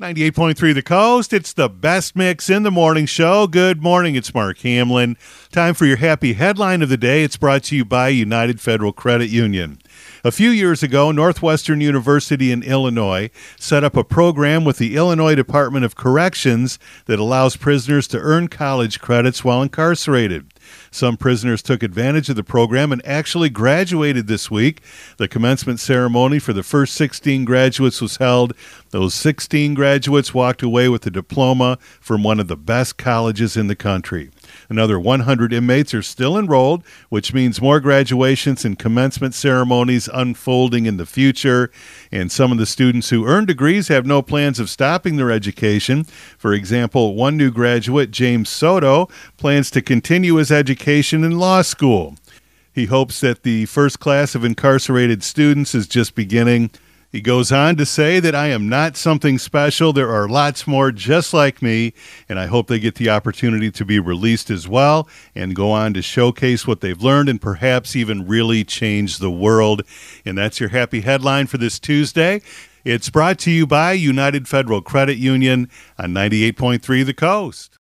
98.3 The Coast. It's the best mix in the morning show. Good morning. It's Mark Hamlin. Time for your happy headline of the day. It's brought to you by United Federal Credit Union. A few years ago, Northwestern University in Illinois set up a program with the Illinois Department of Corrections that allows prisoners to earn college credits while incarcerated. Some prisoners took advantage of the program and actually graduated this week. The commencement ceremony for the first 16 graduates was held. Those 16 graduates walked away with a diploma from one of the best colleges in the country. Another 100 inmates are still enrolled, which means more graduations and commencement ceremonies unfolding in the future. And some of the students who earn degrees have no plans of stopping their education. For example, one new graduate, James Soto, plans to continue his education in law school. He hopes that the first class of incarcerated students is just beginning. He goes on to say that I am not something special. There are lots more just like me, and I hope they get the opportunity to be released as well and go on to showcase what they've learned and perhaps even really change the world. And that's your happy headline for this Tuesday. It's brought to you by United Federal Credit Union on 98.3 The Coast.